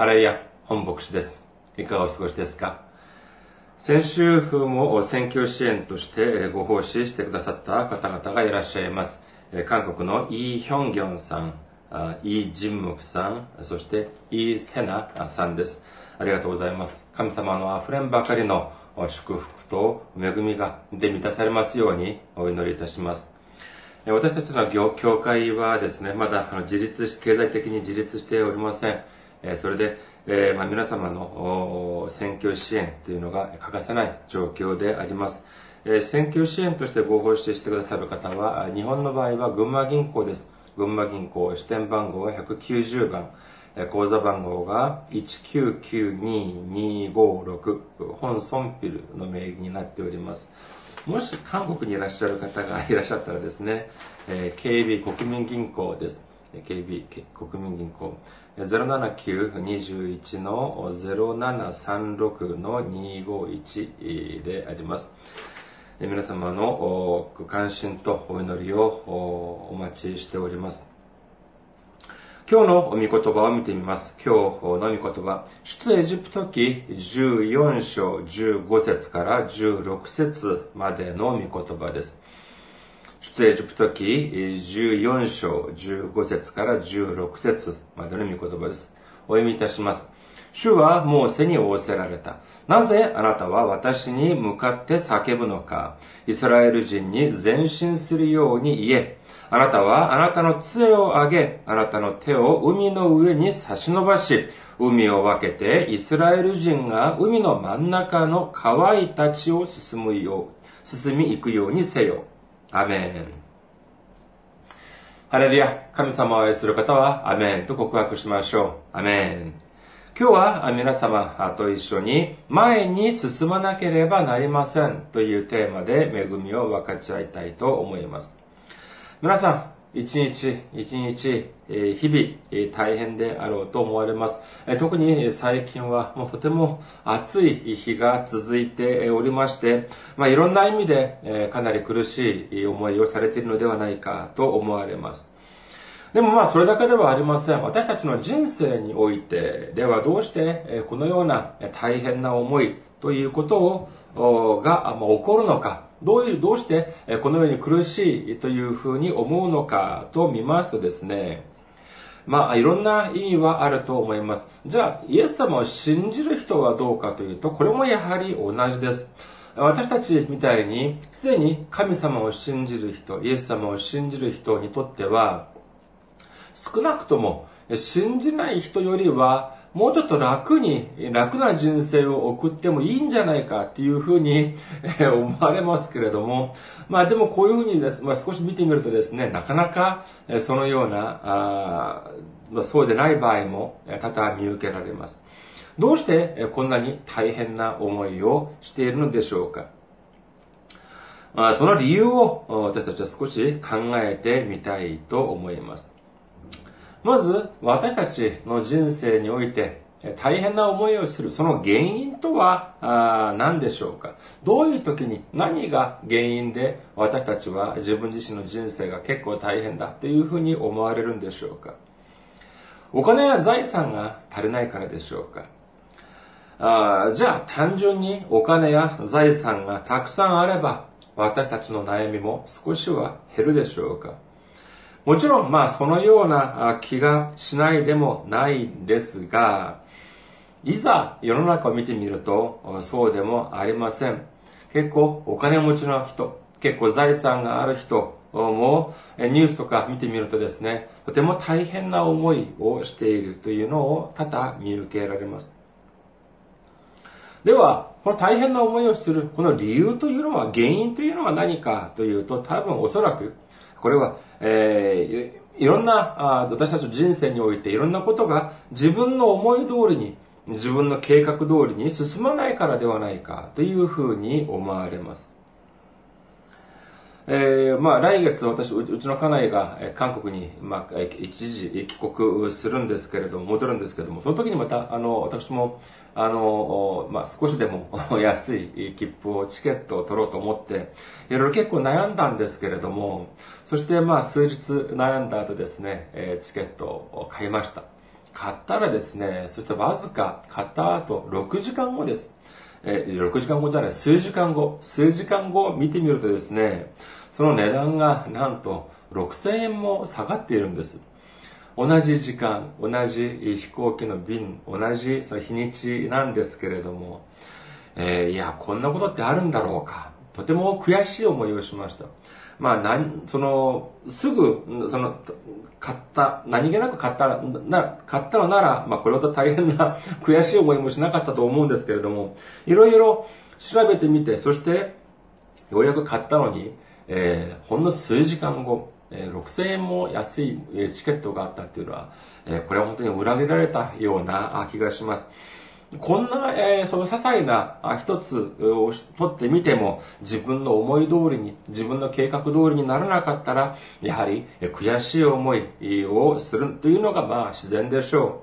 ハレイヤ本牧師です。いかがお過ごしですか？先週も選挙支援としてご奉仕してくださった方々がいらっしゃいます。韓国のイ・ヒョンギョンさん、イ・ジンムクさん、そしてイ・セナさんです。ありがとうございます。神様の溢れんばかりの祝福と恵みがで満たされますようにお祈りいたします。私たちの教会はですね、まだ自立し、経済的に自立しておりません。えそれで、え、まあ、皆様の選挙支援というのが欠かせない状況であります。え、選挙支援としてご奉仕してくださる方は、日本の場合は群馬銀行です。群馬銀行支店番号は190番。口座番号が1992256本ソンピルの名義になっております。もし韓国にいらっしゃる方が いらっしゃったらですね、えー、KB 国民銀行です。KB 国民銀行079-21の0736の251であります。皆様のご関心とお祈りをお待ちしております。今日の御言葉を見てみます。今日の御言葉、出エジプト記14章15節から16節までの御言葉です。出エジプト記14章15節から16節までの御言葉です。お読みいたします。主はモーセに仰せられた。なぜあなたは私に向かって叫ぶのかイスラエル人に前進するように言え。あなたはあなたの杖を上げ、あなたの手を海の上に差し伸ばし、海を分けてイスラエル人が海の真ん中の川いたちを進むよう、進み行くようにせよ。アメン。ハレルヤ、神様を愛する方は、アメンと告白しましょう。アメン。今日は皆様と一緒に前に進まなければなりませんというテーマで恵みを分かち合いたいと思います。皆さん、一日一日、日々大変であろうと思われます。特に最近はもうとても暑い日が続いておりまして、まあ、いろんな意味でかなり苦しい思いをされているのではないかと思われます。でもまあそれだけではありません。私たちの人生においてではどうしてこのような大変な思いということをが起こるのか。どういう、どうしてこのように苦しいというふうに思うのかと見ますとですね、まあいろんな意味はあると思います。じゃあイエス様を信じる人はどうかというと、これもやはり同じです。私たちみたいにすでに神様を信じる人、イエス様を信じる人にとっては、少なくとも信じない人よりはもうちょっと楽に、楽な人生を送ってもいいんじゃないかっていうふうに 思われますけれども、まあでもこういうふうにです、まあ、少し見てみるとですね、なかなかそのような、あまあ、そうでない場合も多々見受けられます。どうしてこんなに大変な思いをしているのでしょうかまあ、その理由を私たちは少し考えてみたいと思います。まず、私たちの人生において大変な思いをする、その原因とはあ何でしょうか？どういう時に何が原因で私たちは自分自身の人生が結構大変だというふうに思われるんでしょうか？お金や財産が足りないからでしょうか？あじゃあ単純にお金や財産がたくさんあれば私たちの悩みも少しは減るでしょうか？もちろん、まあ、そのような気がしないでもないんですが、いざ世の中を見てみると、そうでもありません。結構お金持ちの人、結構財産がある人も、ニュースとか見てみるとですね、とても大変な思いをしているというのを多々見受けられます。では、この大変な思いをする、この理由というのは、原因というのは何かというと、多分おそらく、これは、えー、いろんなあ私たちの人生においていろんなことが自分の思い通りに自分の計画通りに進まないからではないかというふうに思われます。えー、まあ来月私、うちの家内が韓国に、まあ、一時帰国するんですけれども、戻るんですけれども、その時にまた、あの、私も、あの、まあ、少しでも 安い切符を、チケットを取ろうと思って、いろいろ結構悩んだんですけれども、そしてまあ数日悩んだ後ですね、チケットを買いました。買ったらですね、そしてわずか買った後6時間後です。えー、6時間後じゃない、数時間後、数時間後見てみるとですね、その値段がなんと6000円も下がっているんです。同じ時間、同じ飛行機の便、同じその日にちなんですけれども、えー、いや、こんなことってあるんだろうか。とても悔しい思いをしました。まあ、なん、その、すぐ、その、買った、何気なく買ったな、買ったのなら、まあ、これほど大変な 悔しい思いもしなかったと思うんですけれども、いろいろ調べてみて、そして、ようやく買ったのに、えー、ほんの数時間後、えー、6000円も安いチケットがあったっていうのは、えー、これは本当に裏切られたような気がします。こんな、えー、その些細な一つを取ってみても、自分の思い通りに、自分の計画通りにならなかったら、やはり悔しい思いをするというのが、まあ自然でしょ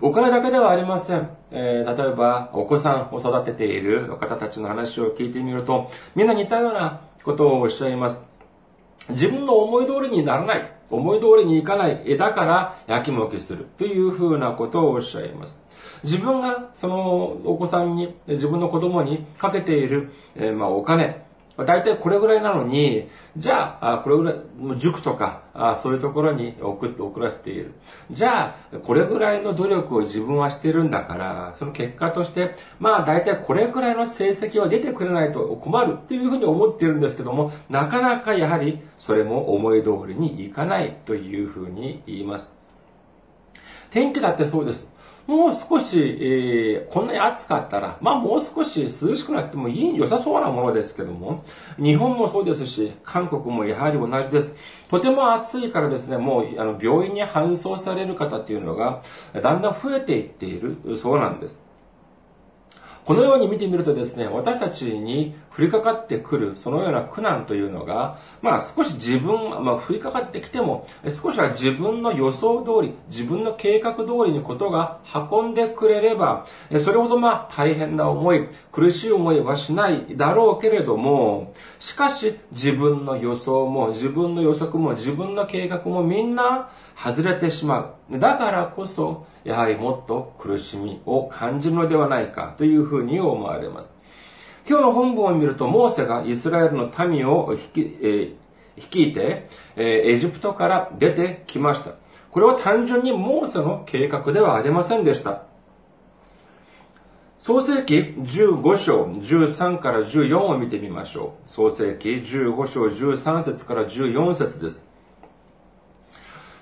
う。お金だけではありません。えー、例えば、お子さんを育てている方たちの話を聞いてみると、みんな似たようなことをおっしゃいます。自分の思い通りにならない。思い通りにいかない。だから、やきもきする。というふうなことをおっしゃいます。自分がそのお子さんに、自分の子供にかけている、えー、まあお金、大体これぐらいなのに、じゃあ、これぐらい、塾とか、そういうところに送って送らせている。じゃあ、これぐらいの努力を自分はしてるんだから、その結果として、まあ大体これぐらいの成績は出てくれないと困るっていうふうに思っているんですけども、なかなかやはりそれも思い通りにいかないというふうに言います。天気だってそうです。もう少し、えー、こんなに暑かったら、まあもう少し涼しくなってもいい、良さそうなものですけども、日本もそうですし、韓国もやはり同じです。とても暑いからですね、もうあの病院に搬送される方っていうのが、だんだん増えていっている、そうなんです。このように見てみるとですね、私たちに降りかかってくる、そのような苦難というのが、まあ少し自分、まあ降りかかってきても、少しは自分の予想通り、自分の計画通りにことが運んでくれれば、それほどまあ大変な思い、苦しい思いはしないだろうけれども、しかし自分の予想も、自分の予測も、自分の計画もみんな外れてしまう。だからこそ、やはりもっと苦しみを感じるのではないかというふうに思われます。今日の本文を見ると、モーセがイスラエルの民を引、え、率いて、え、エジプトから出てきました。これは単純にモーセの計画ではありませんでした。創世記15章13から14を見てみましょう。創世記15章13節から14節です。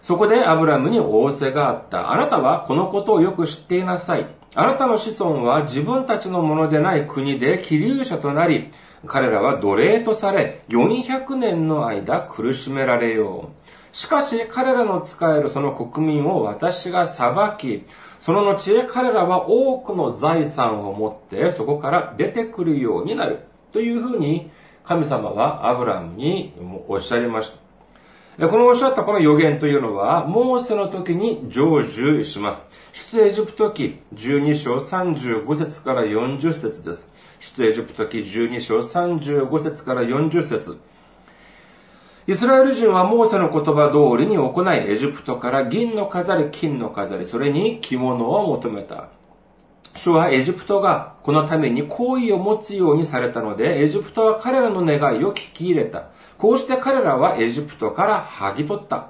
そこでアブラムに仰せがあった。あなたはこのことをよく知っていなさい。あなたの子孫は自分たちのものでない国で気流者となり、彼らは奴隷とされ、400年の間苦しめられよう。しかし彼らの使えるその国民を私が裁き、その後彼らは多くの財産を持ってそこから出てくるようになる。というふうに神様はアブラムにおっしゃいました。このおっしゃったこの予言というのは、モーセの時に成就します。出エジプト記12章35節から40節です。出エジプト記12章35節から40節イスラエル人はモーセの言葉通りに行い、エジプトから銀の飾り、金の飾り、それに着物を求めた。主はエジプトがこのために好意を持つようにされたので、エジプトは彼らの願いを聞き入れた。こうして彼らはエジプトから剥ぎ取った。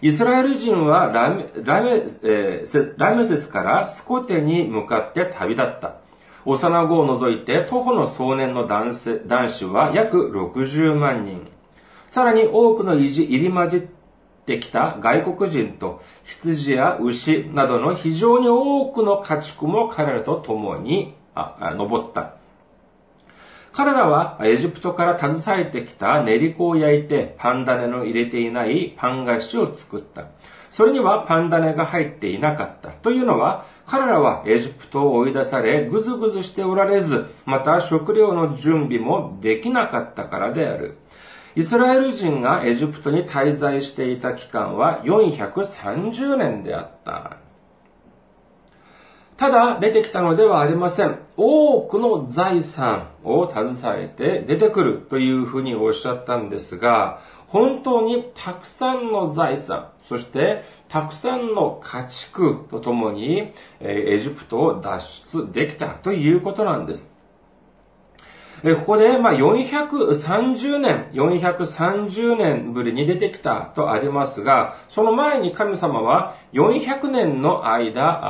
イスラエル人はラメラメ,、えー、ラメセスからスコテに向かって旅立った。幼子を除いて徒歩の壮年の男男子は約60万人。さらに多くの意地入り混じってきた外国人と羊や牛などの非常に多くの家畜も彼らと共に登った。彼らはエジプトから携えてきた練り粉を焼いてパン種の入れていないパン菓子を作った。それにはパン種が入っていなかった。というのは、彼らはエジプトを追い出され、ぐずぐずしておられず、また食料の準備もできなかったからである。イスラエル人がエジプトに滞在していた期間は430年であった。ただ出てきたのではありません。多くの財産を携えて出てくるというふうにおっしゃったんですが、本当にたくさんの財産、そしてたくさんの家畜とともにエジプトを脱出できたということなんです。ここで、まあ、430年、430年ぶりに出てきたとありますが、その前に神様は400年の間、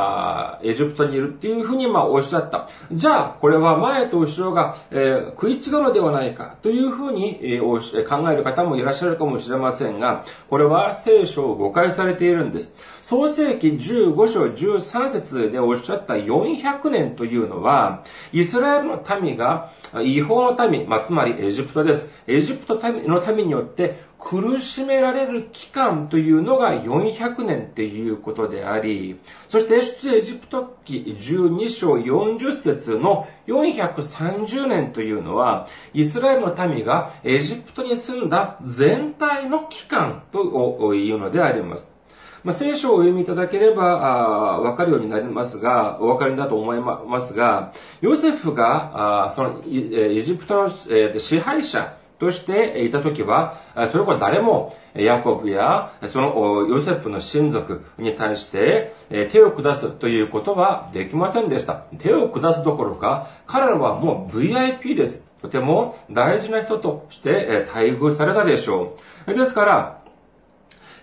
あエジプトにいるっていうふうに、まあ、おっしゃった。じゃあ、これは前と後ろが、えー、食い違うのではないかというふうに、えー、考える方もいらっしゃるかもしれませんが、これは聖書を誤解されているんです。創世記15章13節でおっしゃった400年というのは、イスラエルの民が違法の民、まあ、つまりエジプトです。エジプトの民によって苦しめられる期間というのが400年っていうことであり、そして出エジプト記12章40節の430年というのは、イスラエルの民がエジプトに住んだ全体の期間というのであります。まあ、聖書をお読みいただければ、わかるようになりますが、お分かりだと思いますが、ヨセフが、あその、エジプトの、えー、支配者としていたときは、それこそ誰も、ヤコブや、そのヨセフの親族に対して、手を下すということはできませんでした。手を下すどころか、彼らはもう VIP です。とても大事な人として待遇されたでしょう。ですから、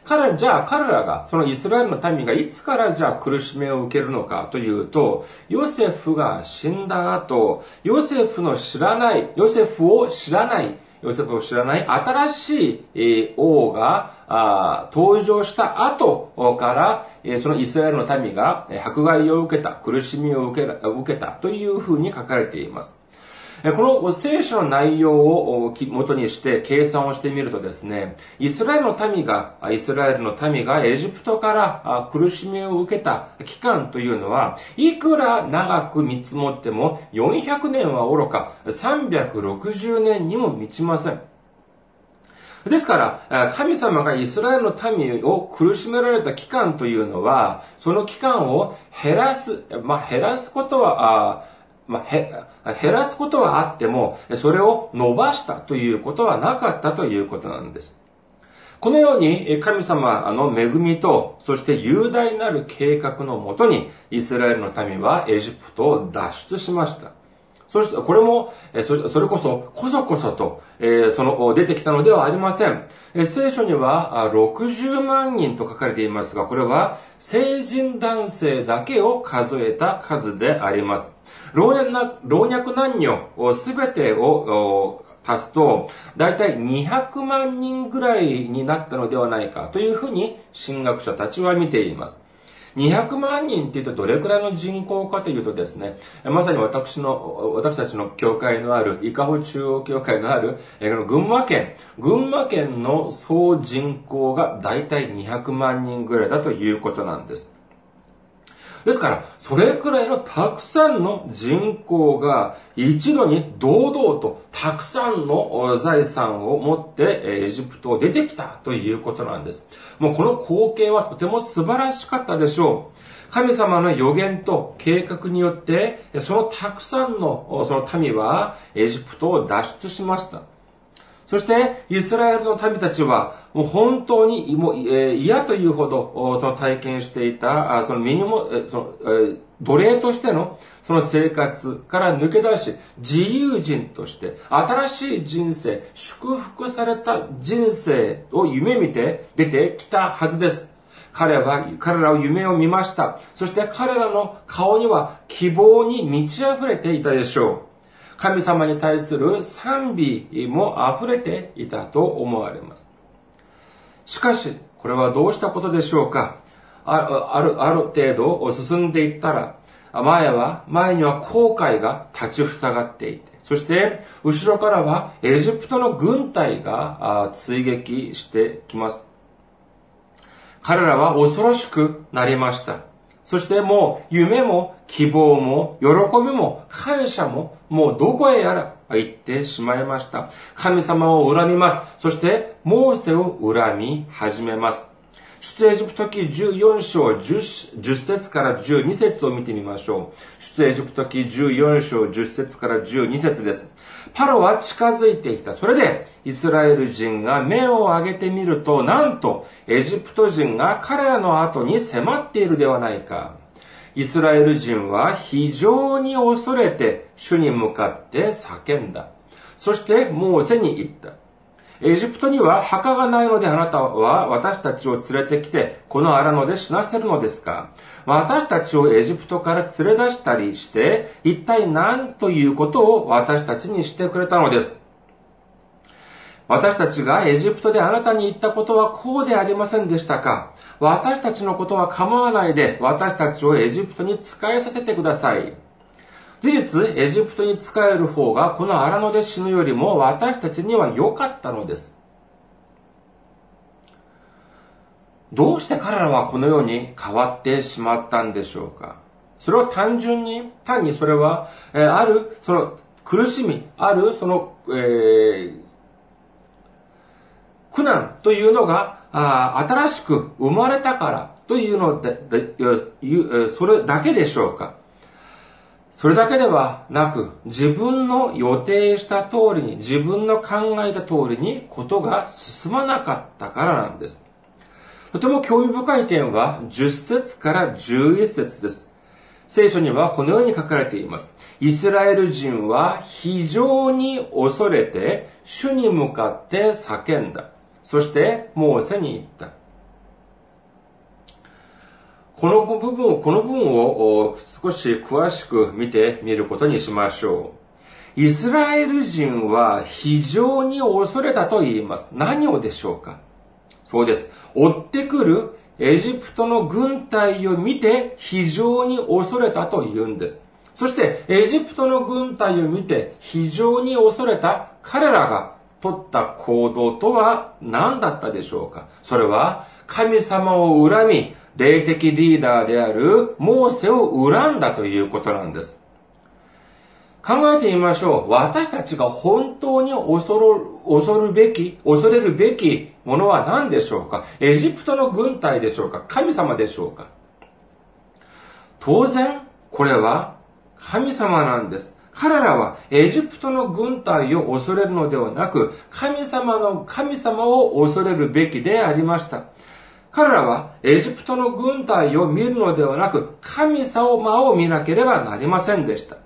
彼、じゃあ彼らが、そのイスラエルの民がいつからじゃあ苦しめを受けるのかというと、ヨセフが死んだ後、ヨセフの知らない、ヨセフを知らない、ヨセフを知らない新しい王が登場した後から、そのイスラエルの民が迫害を受けた、苦しみを受けたというふうに書かれています。この聖書の内容を元にして計算をしてみるとですね、イスラエルの民が、イスラエルの民がエジプトから苦しみを受けた期間というのは、いくら長く見積もっても400年は愚か、360年にも満ちません。ですから、神様がイスラエルの民を苦しめられた期間というのは、その期間を減らす、まあ、減らすことは、まあ、減らすことはあっても、それを伸ばしたということはなかったということなんです。このように神様の恵みと、そして雄大なる計画のもとに、イスラエルの民はエジプトを脱出しました。そして、これも、それこそ、こそこそと、その、出てきたのではありません。聖書には、60万人と書かれていますが、これは、成人男性だけを数えた数であります。老若男女すべてを足すと、だいたい200万人ぐらいになったのではないかというふうに神学者たちは見ています。200万人って言うとどれくらいの人口かというとですね、まさに私の、私たちの教会のある、伊香保中央教会のある、え群馬県、群馬県の総人口がだいたい200万人ぐらいだということなんです。ですから、それくらいのたくさんの人口が一度に堂々とたくさんの財産を持ってエジプトを出てきたということなんです。もうこの光景はとても素晴らしかったでしょう。神様の予言と計画によって、そのたくさんのその民はエジプトを脱出しました。そして、イスラエルの民たちは、もう本当にもう、え、嫌というほど、その体験していた、その身にも、その、奴隷としての、その生活から抜け出し、自由人として、新しい人生、祝福された人生を夢見て出てきたはずです。彼は、彼らは夢を見ました。そして彼らの顔には希望に満ち溢れていたでしょう。神様に対する賛美も溢れていたと思われます。しかし、これはどうしたことでしょうか？ある、ある程度進んでいったら、前は、前には後悔が立ち塞がっていて、そして、後ろからはエジプトの軍隊が追撃してきます。彼らは恐ろしくなりました。そしてもう夢も希望も喜びも感謝ももうどこへやら行ってしまいました。神様を恨みます。そしてモーセを恨み始めます。出エジプト記14章 10, 10節から12節を見てみましょう。出エジプト記14章10節から12節です。パロは近づいてきた。それで、イスラエル人が目を上げてみると、なんと、エジプト人が彼らの後に迫っているではないか。イスラエル人は非常に恐れて主に向かって叫んだ。そしてモーセに言った。エジプトには墓がないのであなたは私たちを連れてきて、この荒野で死なせるのですか？私たちをエジプトから連れ出したりして、一体何ということを私たちにしてくれたのです？私たちがエジプトであなたに言ったことはこうでありませんでしたか？私たちのことは構わないで、私たちをエジプトに仕えさせてください。事実、エジプトに仕える方がこの荒野で死ぬよりも私たちには良かったのです。どうして彼らはこのように変わってしまったんでしょうかそれは単純に、単にそれは、えー、ある、その苦しみ、ある、その、えー、苦難というのが、あ新しく生まれたからというので、でそれだけでしょうかそれだけではなく、自分の予定した通りに、自分の考えた通りにことが進まなかったからなんです。とても興味深い点は10節から11節です。聖書にはこのように書かれています。イスラエル人は非常に恐れて主に向かって叫んだ。そしてモーセに言った。この部分を、この部分を少し詳しく見てみることにしましょう。イスラエル人は非常に恐れたと言います。何をでしょうか？そうです。追ってくるエジプトの軍隊を見て非常に恐れたと言うんです。そしてエジプトの軍隊を見て非常に恐れた彼らが取った行動とは何だったでしょうか？それは神様を恨み、霊的リーダーであるモーセを恨んだということなんです。考えてみましょう。私たちが本当に恐る、恐るべき、恐れるべきものは何でしょうか？エジプトの軍隊でしょうか？神様でしょうか？当然、これは神様なんです。彼らはエジプトの軍隊を恐れるのではなく、神様の、神様を恐れるべきでありました。彼らはエジプトの軍隊を見るのではなく、神様を見なければなりませんでした。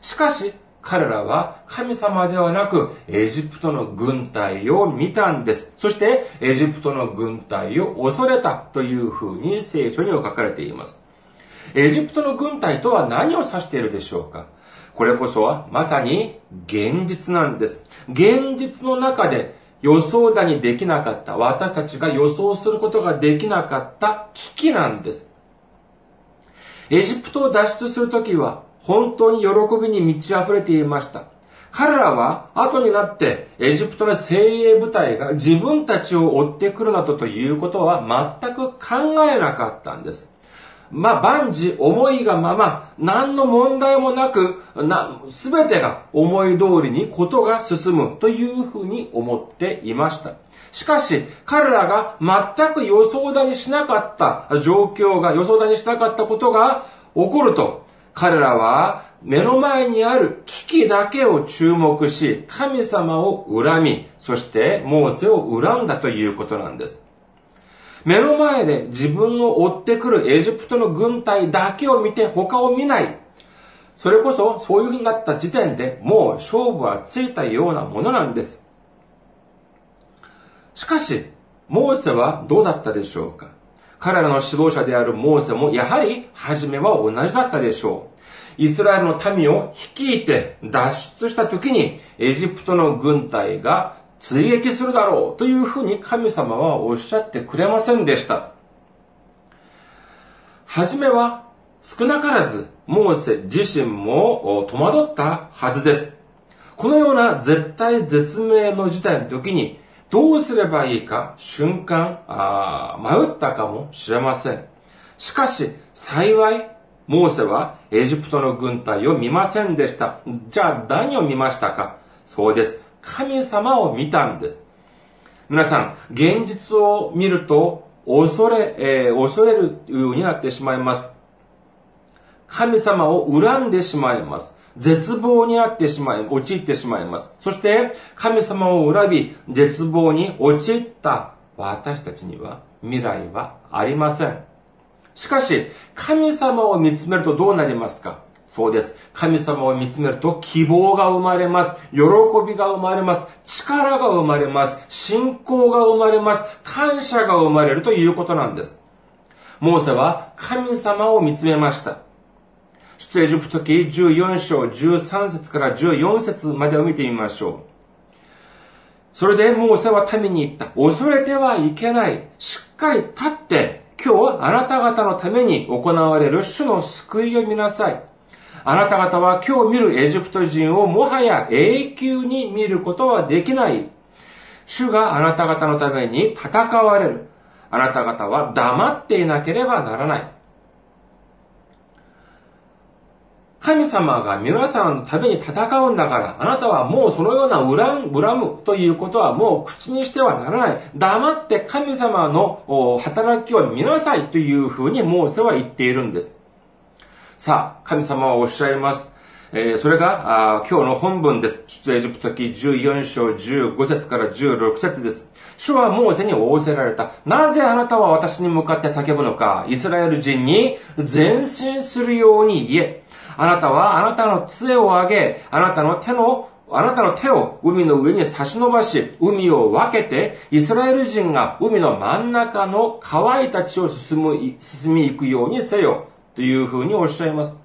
しかし、彼らは神様ではなくエジプトの軍隊を見たんです。そしてエジプトの軍隊を恐れたというふうに聖書には書かれています。エジプトの軍隊とは何を指しているでしょうか？これこそはまさに現実なんです。現実の中で予想だにできなかった、私たちが予想することができなかった危機なんです。エジプトを脱出するときは本当に喜びに満ち溢れていました。彼らは後になってエジプトの精鋭部隊が自分たちを追ってくるなどということは全く考えなかったんです。まあ、万事思いがまま、何の問題もなく、な、すべてが思い通りにことが進むというふうに思っていました。しかし、彼らが全く予想だにしなかった状況が、予想だにしなかったことが起こると、彼らは目の前にある危機だけを注目し、神様を恨み、そしてモーセを恨んだということなんです。目の前で自分を追ってくるエジプトの軍隊だけを見て他を見ない。それこそそういう風になった時点でもう勝負はついたようなものなんです。しかし、モーセはどうだったでしょうか？彼らの指導者であるモーセもやはり初めは同じだったでしょう。イスラエルの民を率いて脱出した時にエジプトの軍隊が追撃するだろうというふうに神様はおっしゃってくれませんでした。はじめは少なからずモーセ自身も戸惑ったはずです。このような絶対絶命の事態の時にどうすればいいか瞬間迷ったかもしれません。しかし幸いモーセはエジプトの軍隊を見ませんでした。じゃあ何を見ましたか？そうです。神様を見たんです。皆さん、現実を見ると、恐れ、えー、恐れるようになってしまいます。神様を恨んでしまいます。絶望になってしまい、陥ってしまいます。そして、神様を恨び、絶望に陥った私たちには未来はありません。しかし、神様を見つめるとどうなりますか？そうです。神様を見つめると希望が生まれます。喜びが生まれます。力が生まれます。信仰が生まれます。感謝が生まれるということなんです。モーセは神様を見つめました。出エジプト記14章13節から14節までを見てみましょう。それでモーセは民に言った。恐れてはいけない。しっかり立って、今日あなた方のために行われる主の救いを見なさい。あなた方は今日見るエジプト人をもはや永久に見ることはできない。主があなた方のために戦われる。あなた方は黙っていなければならない。神様が皆さんのために戦うんだから、あなたはもうそのような恨む恨むということはもう口にしてはならない。黙って神様の働きを見なさいというふうにモーセは言っているんです。さあ、神様はおっしゃいます。えー、それが、あ今日の本文です。出エジプト記14章15節から16節です。主はモーセに仰せられた。なぜあなたは私に向かって叫ぶのか、イスラエル人に前進するように言え。あなたはあなたの杖を上げ、あなたの手のあなたの手を海の上に差し伸ばし、海を分けて、イスラエル人が海の真ん中の乾いた地を進む、進み行くようにせよ。というふうにおっしゃいます。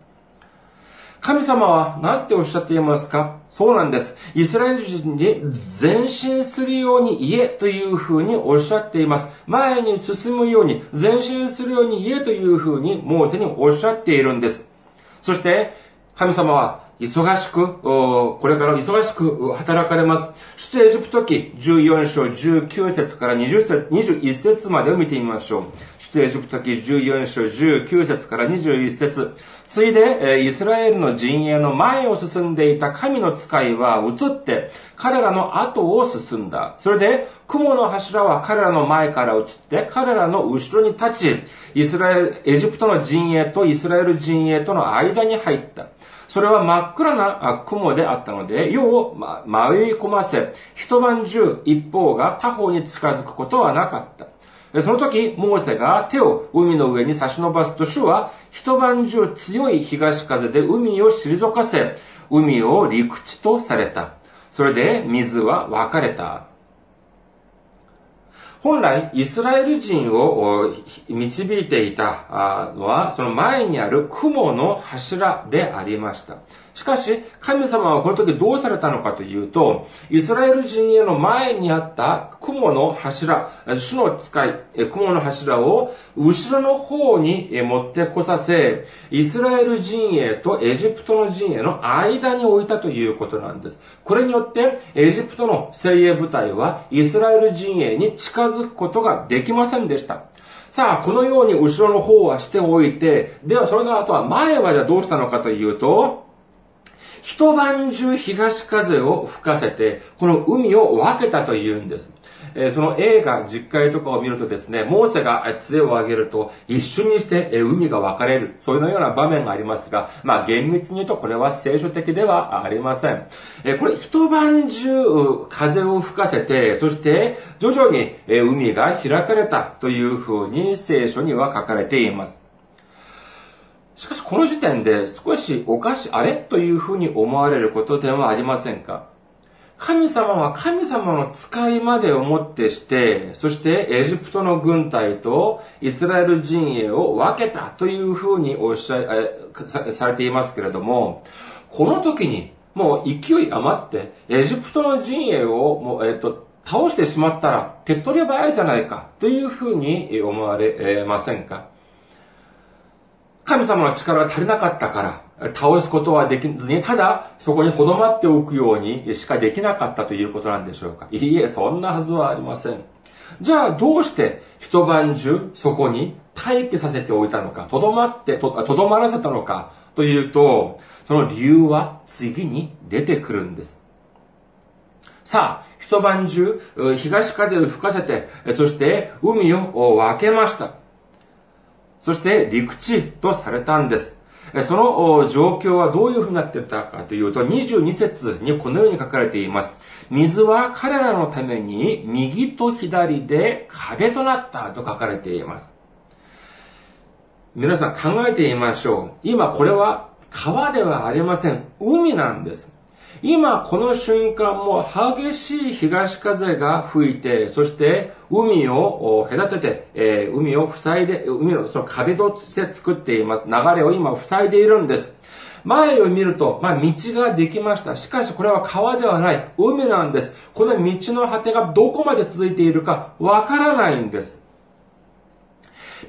神様は何ておっしゃっていますか？そうなんです。イスラエル人に前進するように言えというふうにおっしゃっています。前に進むように、前進するように言えというふうにモーセにおっしゃっているんです。そして、神様は忙しく、これから忙しく働かれます。出エジプト記14章19節から20節21節までを見てみましょう。出エジプト記14章19節から21節ついで、イスラエルの陣営の前を進んでいた神の使いは移って、彼らの後を進んだ。それで、雲の柱は彼らの前から移って、彼らの後ろに立ち、イスラエル、エジプトの陣営とイスラエル陣営との間に入った。それは真っ暗な雲であったので、世を迷い込ませ、一晩中一方が他方に近づくことはなかった。その時、モーセが手を海の上に差し伸ばすと主は一晩中強い東風で海を退かせ、海を陸地とされた。それで水は分かれた。本来、イスラエル人を導いていたのは、その前にある雲の柱でありました。しかし、神様はこの時どうされたのかというと、イスラエル人への前にあった雲の柱、主の使い、雲の柱を後ろの方に持ってこさせ、イスラエル陣営とエジプトの陣営の間に置いたということなんです。これによって、エジプトの精鋭部隊はイスラエル陣営に近づくことができませんでした。さあ、このように後ろの方はしておいて、ではそれの後は前はじゃあどうしたのかというと、一晩中東風を吹かせて、この海を分けたというんです。えその映画、実会とかを見るとですね、モーセが杖を上げると、一瞬にして海が分かれる。そういうような場面がありますが、まあ厳密に言うとこれは聖書的ではありません。えこれ一晩中風を吹かせて、そして徐々に海が開かれたというふうに聖書には書かれています。しかしこの時点で少しおかし、あれ？というふうに思われることではありませんか？神様は神様の使いまでをもってして、そしてエジプトの軍隊とイスラエル陣営を分けたというふうにおっしゃ、さされていますけれども、この時にもう勢い余って、エジプトの陣営をもう、えっ、と、倒してしまったら手っ取り早いじゃないかというふうに思われませんか？神様の力が足りなかったから、倒すことはできずに、ただ、そこに留まっておくようにしかできなかったということなんでしょうか。いいえ、そんなはずはありません。じゃあ、どうして一晩中そこに待機させておいたのか、とどまって、とどまらせたのか、というと、その理由は次に出てくるんです。さあ、一晩中、東風を吹かせて、そして海を分けました。そして陸地とされたんです。その状況はどういうふうになっていたかというと、22節にこのように書かれています。水は彼らのために右と左で壁となったと書かれています。皆さん考えてみましょう。今これは川ではありません。海なんです。今この瞬間も激しい東風が吹いて、そして海を隔てて、えー、海を塞いで、海のその壁として作っています。流れを今塞いでいるんです。前を見ると、まあ、道ができました。しかしこれは川ではない。海なんです。この道の果てがどこまで続いているかわからないんです。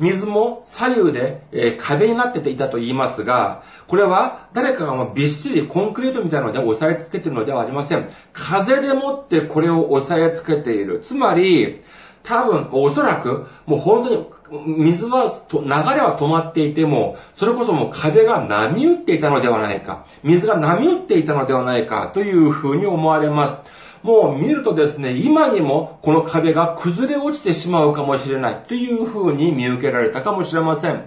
水も左右で、え、壁になってていたと言いますが、これは誰かがびっしりコンクリートみたいなので押さえつけているのではありません。風でもってこれを押さえつけている。つまり、多分、おそらく、もう本当に、水は、流れは止まっていても、それこそもう壁が波打っていたのではないか。水が波打っていたのではないか、というふうに思われます。もう見るとですね、今にもこの壁が崩れ落ちてしまうかもしれないというふうに見受けられたかもしれません。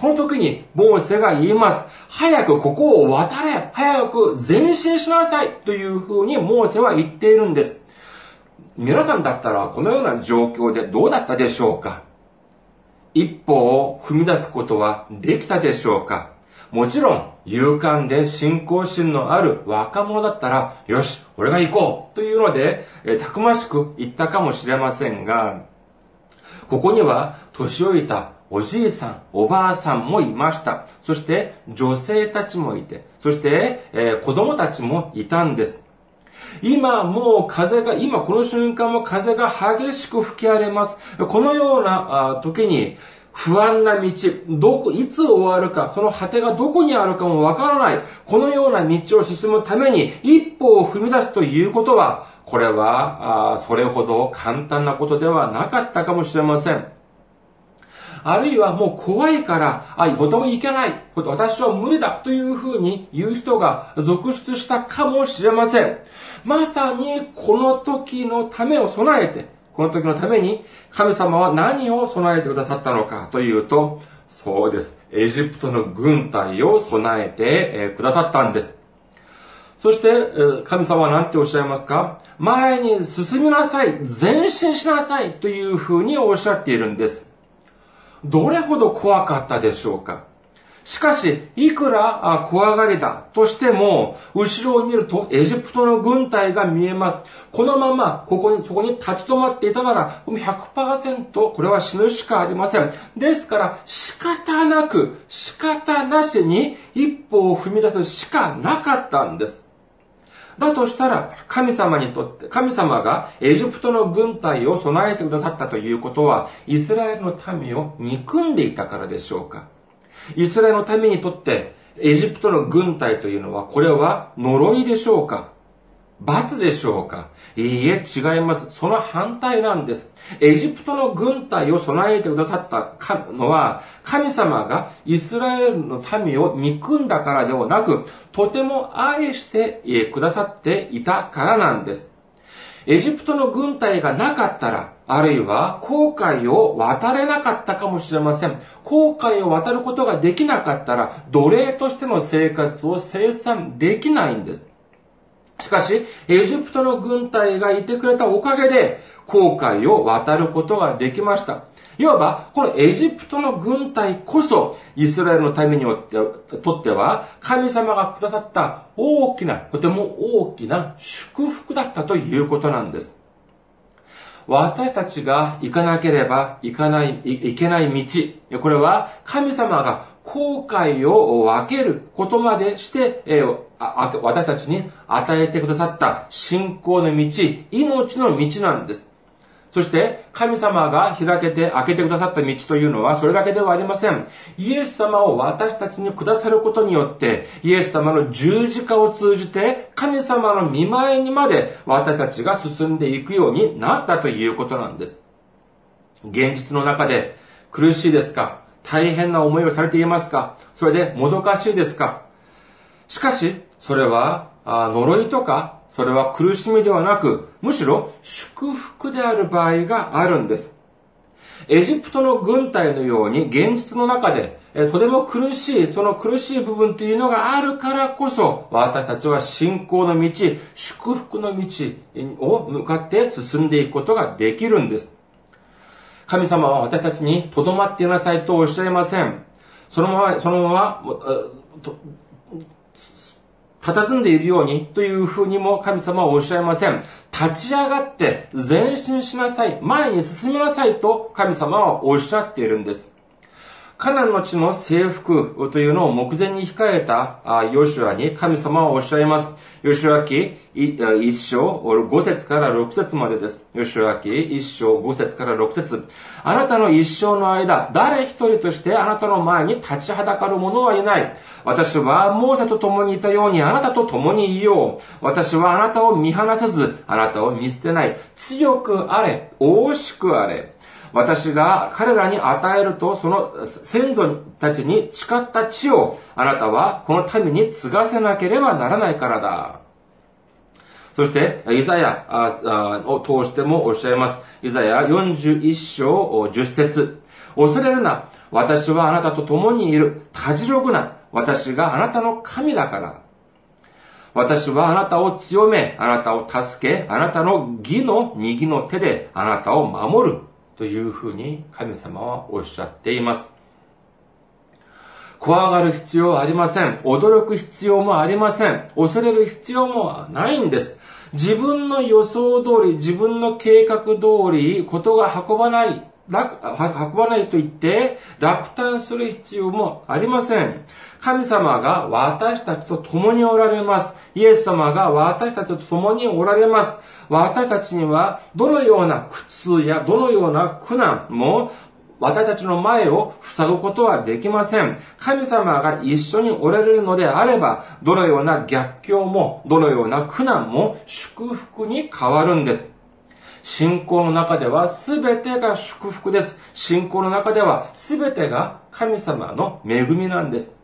この時に、モーセが言います。早くここを渡れ早く前進しなさいというふうにモーセは言っているんです。皆さんだったらこのような状況でどうだったでしょうか一歩を踏み出すことはできたでしょうかもちろん、勇敢で信仰心のある若者だったら、よし、俺が行こうというので、えたくましく言ったかもしれませんが、ここには、年老いたおじいさん、おばあさんもいました。そして、女性たちもいて、そして、えー、子供たちもいたんです。今もう風が、今この瞬間も風が激しく吹き荒れます。このような時に、不安な道、どこ、いつ終わるか、その果てがどこにあるかもわからない。このような道を進むために一歩を踏み出すということは、これは、あそれほど簡単なことではなかったかもしれません。あるいはもう怖いから、あ、とてもいけない。私は無理だというふうに言う人が続出したかもしれません。まさにこの時のためを備えて、この時のために神様は何を備えてくださったのかというと、そうです。エジプトの軍隊を備えてくださったんです。そして、神様は何ておっしゃいますか？前に進みなさい前進しなさいというふうにおっしゃっているんです。どれほど怖かったでしょうか？しかし、いくら怖がりだとしても、後ろを見るとエジプトの軍隊が見えます。このまま、ここに、そこに立ち止まっていたなら、100%これは死ぬしかありません。ですから、仕方なく、仕方なしに一歩を踏み出すしかなかったんです。だとしたら、神様にとって、神様がエジプトの軍隊を備えてくださったということは、イスラエルの民を憎んでいたからでしょうかイスラエルの民にとって、エジプトの軍隊というのは、これは呪いでしょうか？罰でしょうか？いいえ、違います。その反対なんです。エジプトの軍隊を備えてくださったのは、神様がイスラエルの民を憎んだからではなく、とても愛してくださっていたからなんです。エジプトの軍隊がなかったら、あるいは航海を渡れなかったかもしれません。航海を渡ることができなかったら、奴隷としての生活を生産できないんです。しかし、エジプトの軍隊がいてくれたおかげで、航海を渡ることができました。いわば、このエジプトの軍隊こそ、イスラエルのためにとっては、神様がくださった大きな、とても大きな祝福だったということなんです。私たちが行かなければ行かない、いけない道。これは神様が後悔を分けることまでして、え私たちに与えてくださった信仰の道、命の道なんです。そして、神様が開けて、開けてくださった道というのは、それだけではありません。イエス様を私たちにくださることによって、イエス様の十字架を通じて、神様の見前にまで私たちが進んでいくようになったということなんです。現実の中で苦しいですか？大変な思いをされていますか？それでもどかしいですか？しかし、それは、呪いとかそれは苦しみではなく、むしろ祝福である場合があるんです。エジプトの軍隊のように現実の中でとても苦しい、その苦しい部分というのがあるからこそ、私たちは信仰の道、祝福の道を向かって進んでいくことができるんです。神様は私たちにとどまっていなさいとおっしゃいません。そのまま、そのまま、佇んでいるようにというふうにも神様はおっしゃいません。立ち上がって前進しなさい、前に進みなさいと神様はおっしゃっているんです。カナンの地の征服というのを目前に控えたヨシュアに神様はおっしゃいます。ヨシュア記一章五節から六節までです。ヨシュア記一章五節から六節あなたの一生の間、誰一人としてあなたの前に立ちはだかる者はいない。私はモーセと共にいたようにあなたと共にいよう。私はあなたを見放さず、あなたを見捨てない。強くあれ、大しくあれ。私が彼らに与えると、その先祖たちに誓った地を、あなたはこの民に継がせなければならないからだ。そして、イザヤを通してもおっしゃいます。イザヤ41章10節恐れるな。私はあなたと共にいる。たじろぐな。私があなたの神だから。私はあなたを強め、あなたを助け、あなたの義の右の手であなたを守る。というふうに神様はおっしゃっています。怖がる必要はありません。驚く必要もありません。恐れる必要もないんです。自分の予想通り、自分の計画通り、ことが運ばない、楽運ばないと言って落胆する必要もありません。神様が私たちと共におられます。イエス様が私たちと共におられます。私たちにはどのような苦痛やどのような苦難も私たちの前を塞ぐことはできません。神様が一緒におられるのであれば、どのような逆境も、どのような苦難も祝福に変わるんです。信仰の中では全てが祝福です。信仰の中では全てが神様の恵みなんです。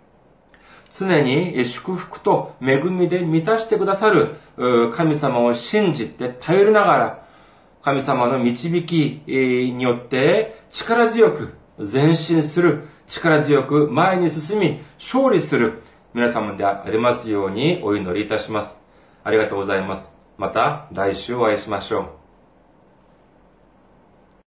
常に祝福と恵みで満たしてくださる神様を信じて頼りながら、神様の導きによって力強く前進する、力強く前に進み、勝利する皆様でありますようにお祈りいたします。ありがとうございます。また来週お会いしましょう。